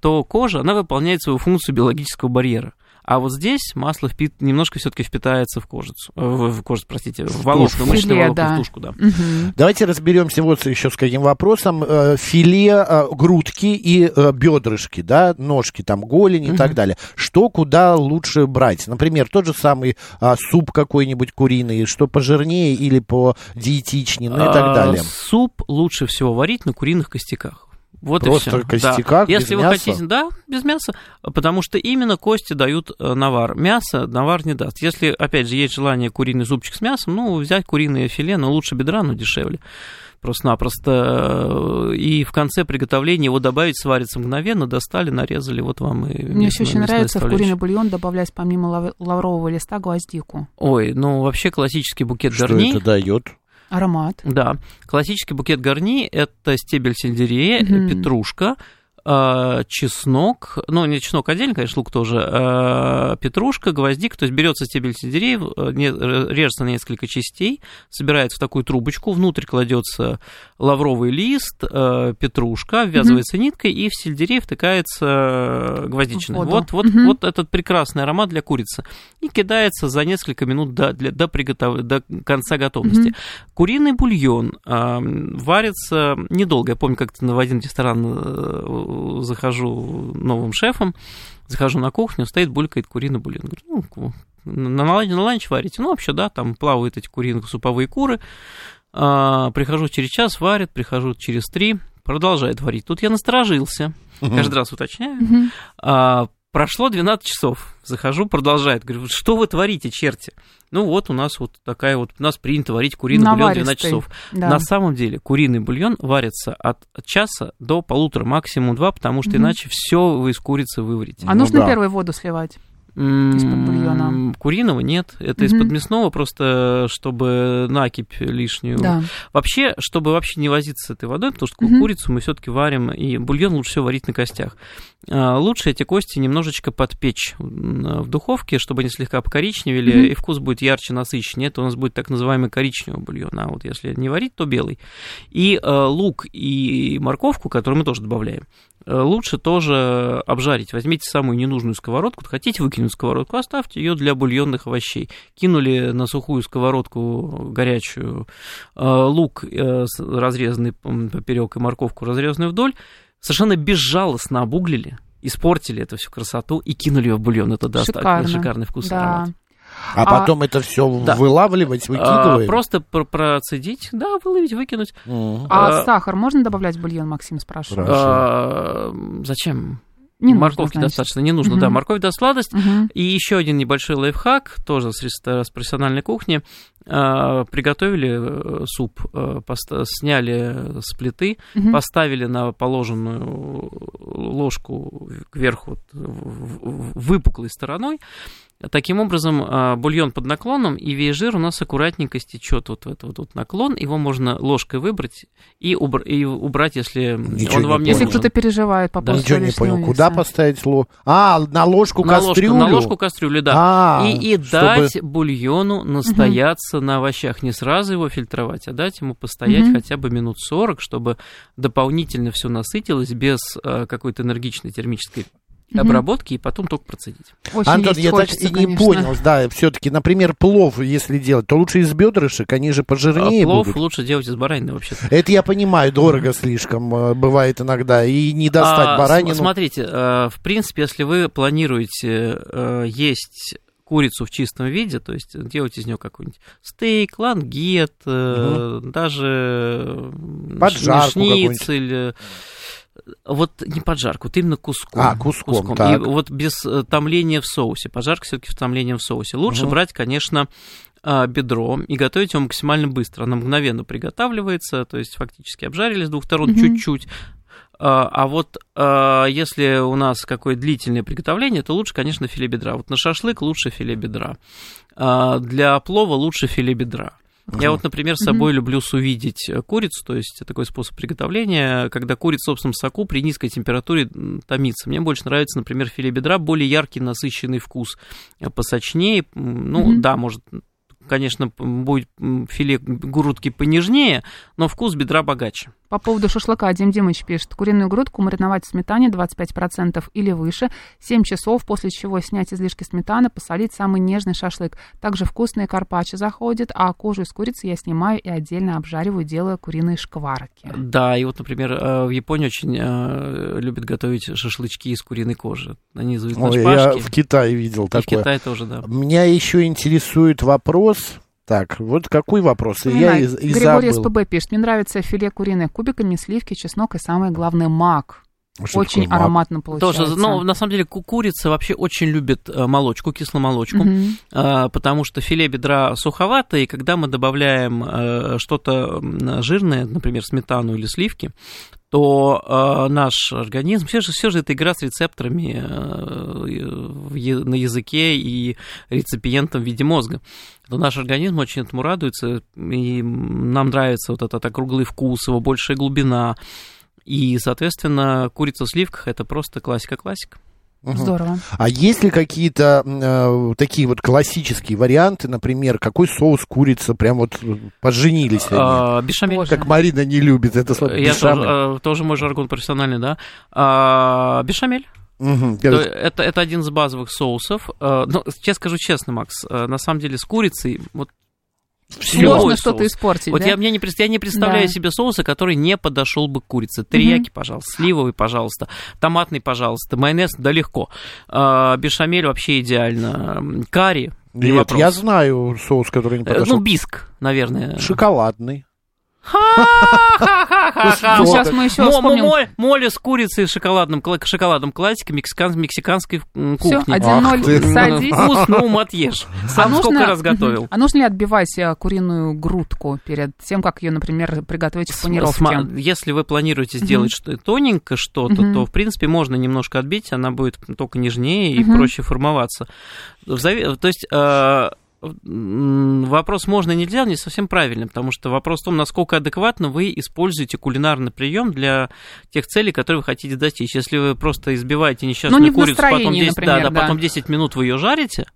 то кожа, она выполняет свою функцию биологического барьера. А вот здесь масло впит, немножко все-таки впитается в кожицу, э, в, в кожицу, простите, в волоску, мышечную волокну, да. в тушку, да. Угу. Давайте разберемся вот еще с каким вопросом. Э, филе, э, грудки и бедрышки, да, ножки, там, голень и угу. так далее. Что куда лучше брать? Например, тот же самый а, суп какой-нибудь куриный, что пожирнее или по диетичнее, ну и так а, далее. Суп лучше всего варить на куриных костяках. Вот Просто и все. костяках, да. Если вы мяса? хотите, да, без мяса, потому что именно кости дают э, навар. Мясо навар не даст. Если, опять же, есть желание куриный зубчик с мясом, ну, взять куриное филе, но лучше бедра, но дешевле просто-напросто. И в конце приготовления его добавить, сварится мгновенно, достали, нарезали, вот вам и Мне еще очень нравится в куриный бульон добавлять помимо лаврового листа гвоздику. Ой, ну вообще классический букет Что гарни. это дает? Аромат. Да. Классический букет гарни – это стебель сельдерея, угу. петрушка, чеснок, ну, не чеснок отдельно, конечно, лук тоже, а, петрушка, гвоздик, то есть берется стебель сельдерея, режется на несколько частей, собирается в такую трубочку, внутрь кладется лавровый лист, а, петрушка, ввязывается mm-hmm. ниткой, и в сельдерей втыкается гвоздичный. Вот, вот, mm-hmm. вот этот прекрасный аромат для курицы. И кидается за несколько минут до, для, до, приготов... до конца готовности. Mm-hmm. Куриный бульон варится недолго. Я помню, как-то в один ресторан э, захожу новым шефом, захожу на кухню, стоит, булькает куриный бульон. Говорю, ну, на, на, на ланч варите? Ну, вообще, да, там плавают эти куриные суповые куры. А, прихожу через час, варит, прихожу через три, продолжает варить. Тут я насторожился, угу. каждый раз уточняю. Угу. А, прошло 12 часов, захожу, продолжает. Говорю, что вы творите, черти? Ну вот у нас вот такая вот, у нас принято варить куриный бульон 12 часов. Да. На самом деле куриный бульон варится от часа до полутора, максимум два, потому что угу. иначе все вы из курицы выварите. А ну, нужно да. первую воду сливать? Из-под бульона. Куриного нет, это mm из-под мясного, просто чтобы накипь лишнюю. Да. Вообще, чтобы вообще не возиться с этой водой, потому что mm курицу мы все-таки варим, и бульон лучше всего варить на костях. А, лучше эти кости немножечко подпечь в духовке, чтобы они слегка покоричневели, mm и вкус будет ярче, насыщеннее. Это у нас будет так называемый коричневый бульон. А вот если не варить, то белый. И э, лук и морковку, которую мы тоже добавляем, Э, лучше тоже обжарить. Возьмите самую ненужную сковородку, хотите выкинуть сковородку, оставьте ее для бульонных овощей. Кинули на сухую сковородку горячую э, лук разрезанный поперек и морковку разрезанную вдоль, совершенно безжалостно обуглили, испортили эту всю красоту и кинули ее в бульон. Это даст Шикарно. шикарный вкус да. аромат. А, а потом это все да. вылавливать, выкидывать? А, просто процедить, да, выловить, выкинуть. Uh-huh. А, а сахар можно добавлять в бульон, Максим спрашивает? А, зачем? Не Морковки нужно, достаточно, не нужно, угу. да, морковь даст сладость. Угу. И еще один небольшой лайфхак, тоже с, с профессиональной кухни. А, приготовили э, суп, э, сняли с плиты, угу. поставили на положенную ложку кверху выпуклой стороной, Таким образом, а, бульон под наклоном, и весь жир у нас аккуратненько стечет вот в этот вот наклон. Его можно ложкой выбрать и, убр- и убрать, если Ничего он вам не Если кто-то переживает по да. Ничего не понял. Веса. Куда поставить ложку? А, на ложку на кастрюлю? Ложку, на ложку кастрюли, да. А, и и чтобы... дать бульону настояться угу. на овощах. Не сразу его фильтровать, а дать ему постоять угу. хотя бы минут 40, чтобы дополнительно все насытилось без а, какой-то энергичной термической Мгм. обработки и потом только процедить. Очень Антон, я так хочется, и не конечно. понял, да, все-таки, например, плов, если делать, то лучше из бедрышек, они же А пожирнее плов будут. лучше делать из баранины вообще-то. Это я понимаю, дорого слишком э, бывает иногда, и не достать А, баранину. см- Смотрите, э, в принципе, если вы планируете э, есть курицу в чистом виде, то есть делать из нее какой-нибудь стейк, лангет, э, даже Поджарку шницель, вот не поджарку, вот именно куском. А, куском, так. И вот без э, томления в соусе. Поджарка все-таки с томлением в соусе. Лучше Мгм. брать, конечно, а, бедро и готовить его максимально быстро. Оно мгновенно приготавливается, то есть фактически обжарили с двух сторон Мгм. чуть-чуть. А а вот а, если у нас какое длительное приготовление, то лучше, конечно, филе бедра. Вот на шашлык лучше филе бедра. Для плова лучше филе бедра. Я вот, например, с собой люблю сувидеть э, курицу, то есть такой способ приготовления, когда курица в собственном соку при низкой температуре томится. Мне больше нравится, например, филе бедра, более яркий, насыщенный вкус, э, посочнее. Ну, Мгм. да, может, конечно, будет филе грудки понежнее, но вкус бедра богаче. По поводу шашлыка Дим Димыч пишет. Куриную грудку мариновать в сметане 25% или выше, 7 часов, после чего снять излишки сметаны, посолить самый нежный шашлык. Также вкусные карпаччо заходит, а кожу из курицы я снимаю и отдельно обжариваю, делая куриные шкварки. Да, и вот, например, э, в Японии очень э, любят готовить шашлычки из куриной кожи. Нанизывают на Ой, я шпажки. в Китае видел И в такое. Китае тоже, да. Меня еще интересует вопрос. Так, вот какой вопрос? Я Вспоминай. и, и Григорий забыл. СПБ пишет. Мне нравится филе куриное кубиками, сливки, чеснок и самое главное мак. Что Очень такое мак? ароматно получается. Тоже, ну, на самом деле, ку- курица вообще очень любит э, молочку, кисломолочку, Мгм. э, потому что филе бедра суховато, и когда мы добавляем э, что-то жирное, например, сметану или сливки, то э, наш организм, все же, все же это игра с рецепторами э, на языке и реципиентом в виде мозга. То наш организм очень этому радуется, и нам нравится вот этот округлый вкус, его большая глубина. И, соответственно, курица в сливках это просто классика-классика. Здорово. А есть ли какие-то э, такие вот классические варианты, например, какой соус курица прям вот э, поженились они? А, бешамель. Боже. Как Марина не любит это слово. Я бешамель. тоже, э, тоже мой жаргон профессиональный, да. А, бешамель. То это, это один из базовых соусов. Э, Но, я скажу честно, Макс, на самом деле с курицей вот Можно что-то испортить, Вот да? я, мне не, я не представляю Да. себе соуса, который не подошел бы к курице. Терияки, пожалуйста, сливовый, пожалуйста, томатный, пожалуйста, майонез, да легко. А, бешамель вообще идеально. Карри, не Нет, вопрос. я знаю соус, который не Э, подошел. Ну, биск, наверное. Шоколадный. Ха-ха-ха-ха. Ну, сейчас мы еще вспомним. мо- Моли с курицей и шоколадным, шоколадом классика мексикан- мексиканской м, Все, кухни. 1-0, Ах ты. садись. Вкус, ну, ум отъешь. Сам нужно- сколько раз готовил. А нужно ли отбивать э, куриную грудку перед тем, как ее, например, приготовить в панировке? Если вы планируете сделать тоненько что-то, то, в принципе, можно немножко отбить, она будет только нежнее и проще формоваться. То есть... Вопрос можно и нельзя, не совсем правильно, потому что вопрос в том, насколько адекватно вы используете кулинарный прием для тех целей, которые вы хотите достичь. Если вы просто избиваете несчастную Ну, не курицу, потом настроении, 10, например, да, да, да. потом 10 минут вы ее жарите,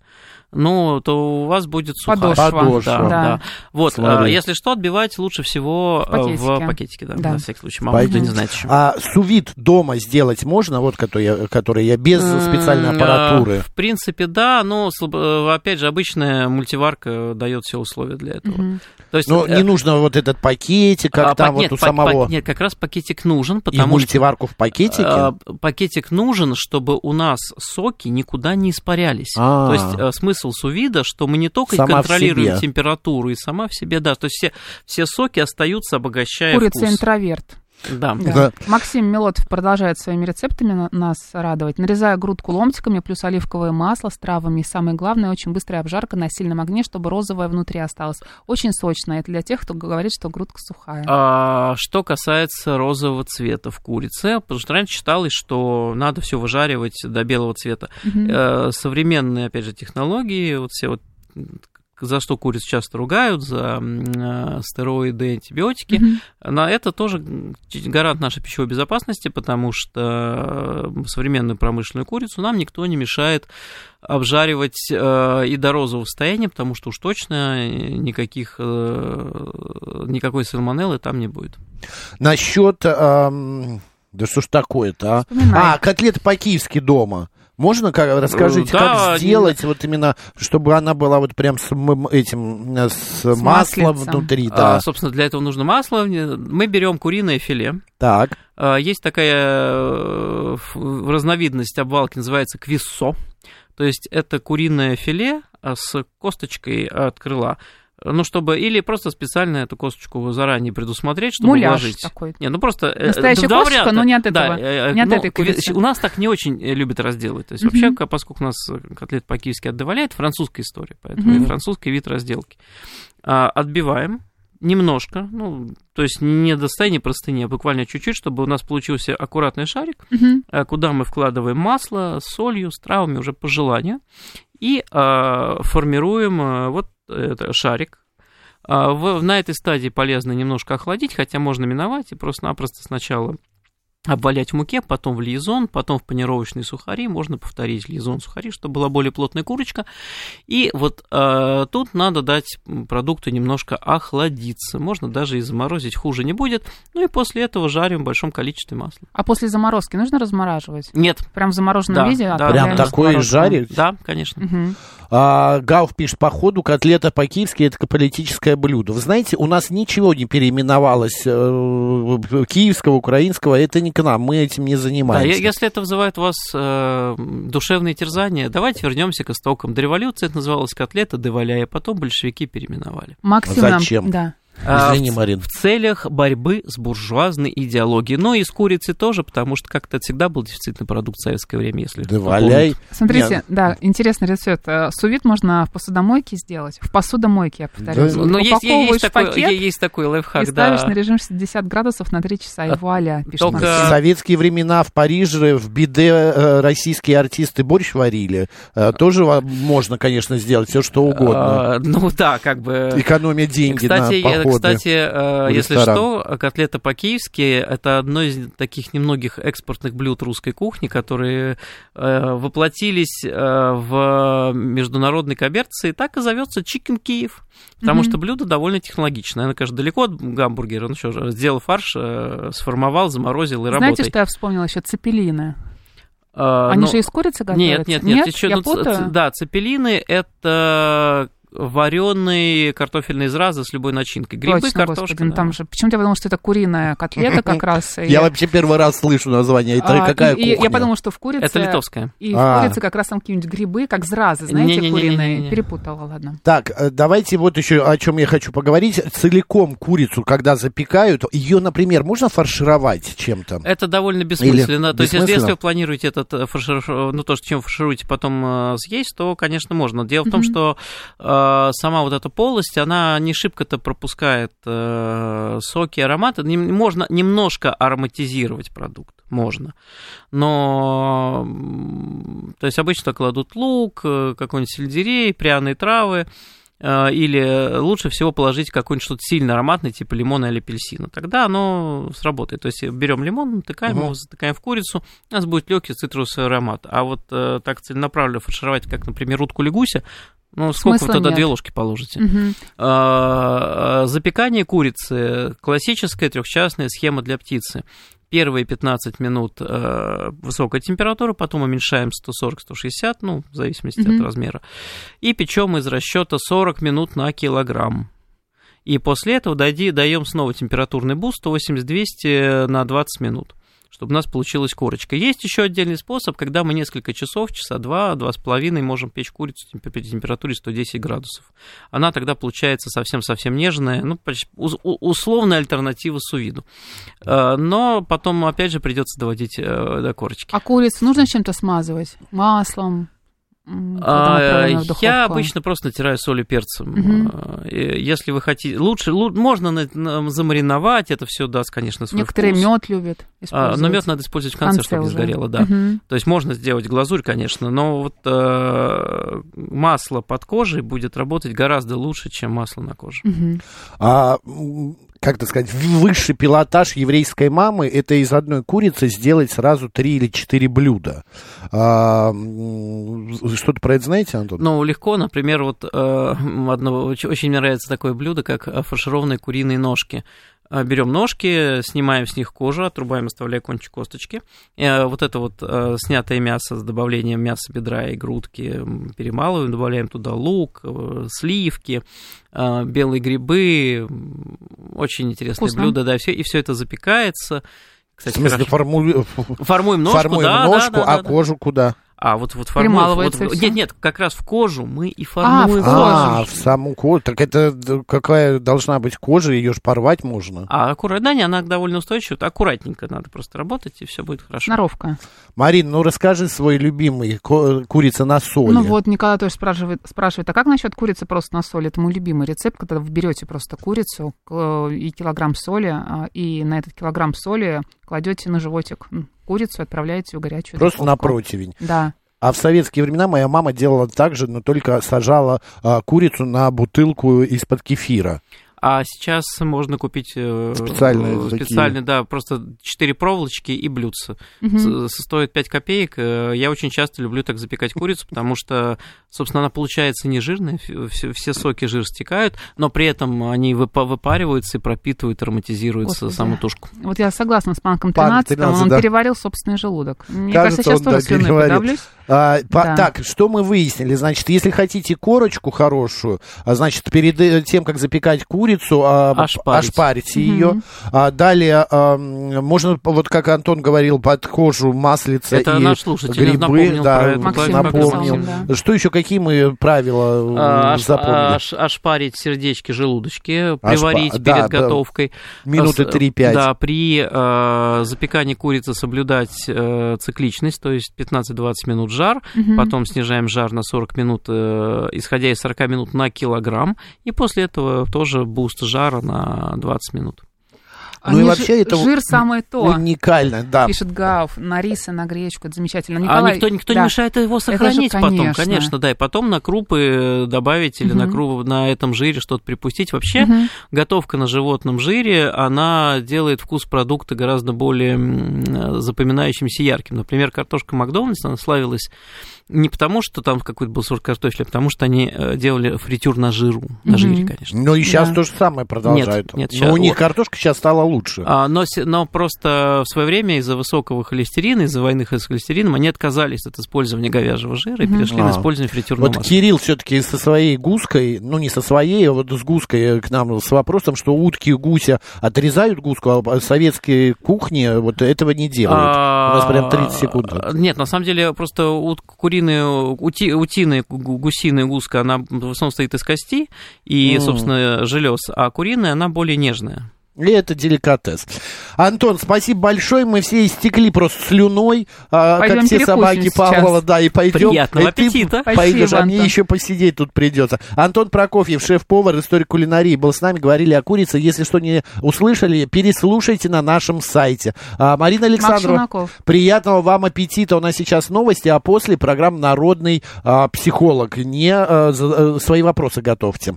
ну, то у вас будет сухая. Подошва. Подошва. Да, Да. да. Вот, а, если что, отбивать лучше всего В пакетике. в пакетике, да, Да. на всякий случай. Мало кто Пойдем. не знает еще. А сувид дома сделать можно, вот который я, который я без специальной М, аппаратуры? а, В принципе, да, но, э, опять же, обычная мультиварка дает все условия для этого. То есть, Ну, э, не нужно вот этот пакетик, как а, там нет, вот у самого. нет, как раз пакетик нужен, И потому что мультиварку в пакетике? а, пакетик нужен, чтобы у нас соки никуда не испарялись. А. То есть э, смысл сувида, что мы не только Сама контролируем температуру и сама в себе, да, то есть все, все соки остаются, обогащая Курица вкус. интроверт. Да. Да. Да. Максим Мелотов продолжает своими рецептами на- нас радовать. Нарезаю грудку ломтиками, плюс оливковое масло с травами. И самое главное, очень быстрая обжарка на сильном огне, чтобы розовое внутри осталось. Очень сочно. Это для тех, кто говорит, что грудка сухая. А, что касается розового цвета в курице, потому что раньше считалось, что надо все выжаривать до белого цвета. Э, современные, опять же, технологии, вот все вот за что куриц часто ругают, за э, стероиды, антибиотики. Мгм. На это тоже гарант нашей пищевой безопасности, потому что э, современную промышленную курицу нам никто не мешает обжаривать э, и до розового состояния, потому что уж точно никаких, э, никакой сальмонеллы там не будет. Насчет ам, Да что ж такое-то, а? Вспоминай. А, котлеты по-киевски дома. Можно, как, расскажите, да, как сделать, вот именно, чтобы она была вот прям с этим, э, с, маслом маслицем. внутри, А, да. собственно, для этого нужно масло. Мы берем куриное филе. Так, А, Есть такая э, разновидность обвалки, называется квиссо. То есть это куриное филе а, с косточкой от крыла. Ну, чтобы... Или просто специально эту косточку заранее предусмотреть, чтобы Муляж вложить. такой. Не, ну просто... э, Настоящая два косточка, варианта. но не от Да, этого, э, не от ну, этой курицы. У нас так не очень э, любят разделывать. То есть вообще, поскольку у нас котлет по-киевски отдавляет, французская история, поэтому и французский вид разделки. А, Отбиваем немножко, ну, то есть не до состояния простыни, а буквально чуть-чуть, чтобы у нас получился аккуратный шарик, куда мы вкладываем масло с солью, с травами уже по желанию, и э, формируем э, вот это, шарик. А, в- на этой стадии полезно немножко охладить, хотя можно миновать и просто-напросто сначала обвалять в муке, потом в лизон, потом в панировочные сухари, можно повторить лизон, сухари, чтобы была более плотная курочка. И вот э, тут надо дать продукту немножко охладиться, можно даже и заморозить, хуже не будет. Ну и после этого жарим в большом количестве масла. А после заморозки нужно размораживать? Нет, Прям в замороженном Да, виде? да, отправляем Прям такое жарить? да, конечно. Мгм. А, Гауф пишет, по ходу котлета по-киевски это политическое блюдо. Вы знаете, у нас ничего не переименовалось э, киевского, украинского, это не к нам, мы этим не Да, занимаемся. е- если это вызывает у вас э, душевные терзания, давайте вернемся к истокам. До революции это называлось котлета деваляя, потом большевики переименовали. Максим нам- Зачем? Да. А, Извини, в- Марин. в целях борьбы с буржуазной идеологией. Но и с курицей тоже, потому что как-то всегда был дефицитный продукт в советское время, если Да валяй. Смотрите, Нет. да, интересный рецепт. Э, Сувид можно в посудомойке сделать. В посудомойке, я повторюсь. Да. Но есть, упаковываешь есть, такой, пакет есть такой лайфхак, и ставишь да. на режим 60 градусов на 3 часа. И А, вуаля, пишет только-. В советские времена в Париже в биде э, российские артисты борщ варили. Э, тоже можно, конечно, сделать все, что угодно. А, ну да, как бы... Экономя деньги Кстати, на походы. кстати, э, если ресторан. что, котлета по-киевски это одно из таких немногих экспортных блюд русской кухни, которые э, воплотились э, в международной коммерции. Так и зовется Chicken Киев, потому Мгм. что блюдо довольно технологичное. Оно, конечно, далеко от гамбургера. Ну что же, сделал фарш, сформовал, заморозил и Знаете, работай. что я вспомнила еще? Цепелины. Они ну, же из курицы готовятся? Нет, нет, нет. еще, я ну, путаю? ц- да, цепелины это вареные картофельные изразы с любой начинкой. Грибы, Точно, картошка. господи, ну да. там же... Почему-то я подумала, что это куриная котлета как раз. Я вообще первый раз слышу название. Это А, какая кухня? Я подумала, что в курице... Это литовская. И А. в курице как раз там какие-нибудь грибы, как зразы, знаете, куриные. Перепутала, ладно. Так, э, давайте вот еще о чем я хочу поговорить. Целиком курицу, когда запекают, ее, например, можно фаршировать чем-то? Это довольно бессмысленно. То есть, если, вы планируете этот э, фаршир, ну, то, что чем фаршируете, потом э, съесть, то, конечно, можно. Дело в том, что сама вот эта полость, она не шибко-то пропускает э, соки ароматы. Можно немножко ароматизировать продукт, можно. Но, то есть, обычно кладут лук, э, какой-нибудь сельдерей, пряные травы, э, или лучше всего положить какой-нибудь что-то сильно ароматное, типа лимона или апельсина. Тогда оно сработает. То есть берем лимон, натыкаем Мгм. его, затыкаем в курицу, у нас будет легкий цитрусовый аромат. А вот э, так целенаправленно фаршировать, как, например, утку или гуся, ну, сколько Смысла вы туда нет. две ложки положите? Мгм. А, Запекание курицы. Классическая трехчастная схема для птицы. Первые 15 минут э, высокая температура, потом уменьшаем 140-160, ну, в зависимости Мгм. от размера. И печем из расчета 40 минут на килограмм. И после этого даем снова температурный boost 180-200 на 20 минут, чтобы у нас получилась корочка. Есть еще отдельный способ, когда мы несколько часов, часа два, два с половиной, можем печь курицу при температуре 110 градусов. Она тогда получается совсем-совсем нежная, ну, почти условная альтернатива сувиду. Э, Но потом, опять же, придется доводить э, до корочки. А курицу нужно чем-то смазывать? Маслом? А, духовку? Я обычно просто натираю солью перцем. И Если вы хотите, лучше, лу- можно на- на- замариновать, это все даст, конечно, свой Некоторые вкус. мед любят А, но мед надо использовать в конце, чтобы не уже. сгорело, да. Мгм. То есть можно сделать глазурь, конечно, но вот э, масло под кожей будет работать гораздо лучше, чем масло на коже. Мгм. А, как это сказать, высший пилотаж еврейской мамы это из одной курицы сделать сразу три или четыре блюда. А, что-то про это знаете, Антон? Ну, легко, например, вот э, одно, очень, очень мне нравится такое блюдо, как э, фаршированные куриные ножки. А, Берем ножки, снимаем с них кожу, отрубаем, оставляя кончик косточки. Э, Вот это вот э, снятое мясо с добавлением мяса бедра и грудки перемалываем, добавляем туда лук, э, сливки, э, белые грибы. Очень интересное Вкусно. блюдо, да, все, и все это запекается. В Кстати, смысле, хорошо. форму- Формуем ножку, формуем да, ножку, да, а да, да. кожу куда? А вот, вот формуем. Вот нет, нет, как раз в кожу мы и А, формуем. в А, кожу. в саму кожу. Так это какая должна быть кожа, ее же порвать можно. А аккуратно, да, не, она довольно устойчива, аккуратненько надо просто работать, и все будет хорошо. Сноровка. Марин, ну расскажи свой любимый курица на соли. Ну вот, Николай тоже спрашивает, спрашивает, а как насчет курицы просто на соли? Это мой любимый рецепт, когда вы берете просто курицу к- и килограмм соли, а, и на этот килограмм соли кладете на животик курицу и отправляете в горячую Просто на духовку. противень. Да. А в советские времена моя мама делала так же, но только сажала а, курицу на бутылку из-под кефира. А сейчас можно купить э, Специальные э, такие. специальные, да, просто 4 проволочки и блюдца. Мгм. С- Стоит 5 копеек. Э, Я очень часто люблю так запекать курицу, потому что, собственно, она получается не жирная, все, все соки жир стекают, но при этом они выпа- выпариваются и пропитывают, ароматизируются Господи. саму тушку. Вот я согласна с Панком Панк 13, 13, он да. переварил собственный желудок. Мне Кажется, кажется, сейчас он, тоже да, слюной переварил. подавлюсь. А, по- Да. Так, что мы выяснили? Значит, если хотите корочку хорошую, а, значит, перед э, тем, как запекать курицу, а, Ошпарить. ошпарите Мгм. ее. А, далее а, можно, вот как Антон говорил, под кожу маслица Это и наш слушатель грибы. напомнил да, про это. Максим напомнил. написал, да. Что еще, какие мы правила А, аш- запомнили? аш- Ошпарить сердечки, желудочки, приварить да, перед да. готовкой. Минуты С- 3-5. Да, при э, запекании курицы соблюдать э, цикличность, то есть 15-20 минут жар, Мгм. потом снижаем жар на 40 минут, э, исходя из 40 минут на килограмм, и после этого тоже boost жара на 20 минут. Ну и Они вообще жи- это Жир самое то. Уникально, да. Пишет Гауф, на рис и на гречку, это замечательно. а Николай, никто, никто да. не мешает его сохранить же, потом, конечно. конечно, да, и потом на крупы добавить или на, Мгм. кру- на этом жире что-то припустить. Вообще, Мгм. готовка на животном жире, она делает вкус продукта гораздо более запоминающимся, ярким. Например, картошка Макдональдс, она славилась не потому, что там какой-то был сорт картофеля, а потому что они э, делали фритюр на жиру, на Мгм. жире, конечно. Ну и сейчас Да. то же самое продолжают. нет, Но щас- у них вот. картошка сейчас стала лучше. А, но, но просто в свое время из-за высокого холестерина, из-за войны с холестерином, они отказались от использования говяжьего жира и Мгм. перешли А. на использование фритюрного Вот масла. Кирилл все-таки со своей гуской, ну не со своей, а вот с гуской к нам с вопросом, что утки гуся отрезают гуску, а советские кухни вот этого не делают. У нас прям 30 секунд. А, Нет, на самом деле просто ут- куриные, ути, утиные, гу- гусиная гуска, она в основном состоит из кости и, М. собственно, желез, а куриная, она более нежная. И это деликатес. Антон, спасибо большое. Мы все истекли просто слюной, а, как все собаки сейчас. Павлова, да, и пойдем. Приятного И ты аппетита. Пойдешь, а мне Антон. еще посидеть тут придется. Антон Прокофьев, шеф-повар, историк кулинарии, был с нами, говорили о курице. Если что не услышали, переслушайте на нашем сайте. А, Марина Челноков. приятного вам аппетита. У нас сейчас новости, а после программа «Народный а, психолог». Не а, за- а, свои вопросы готовьте.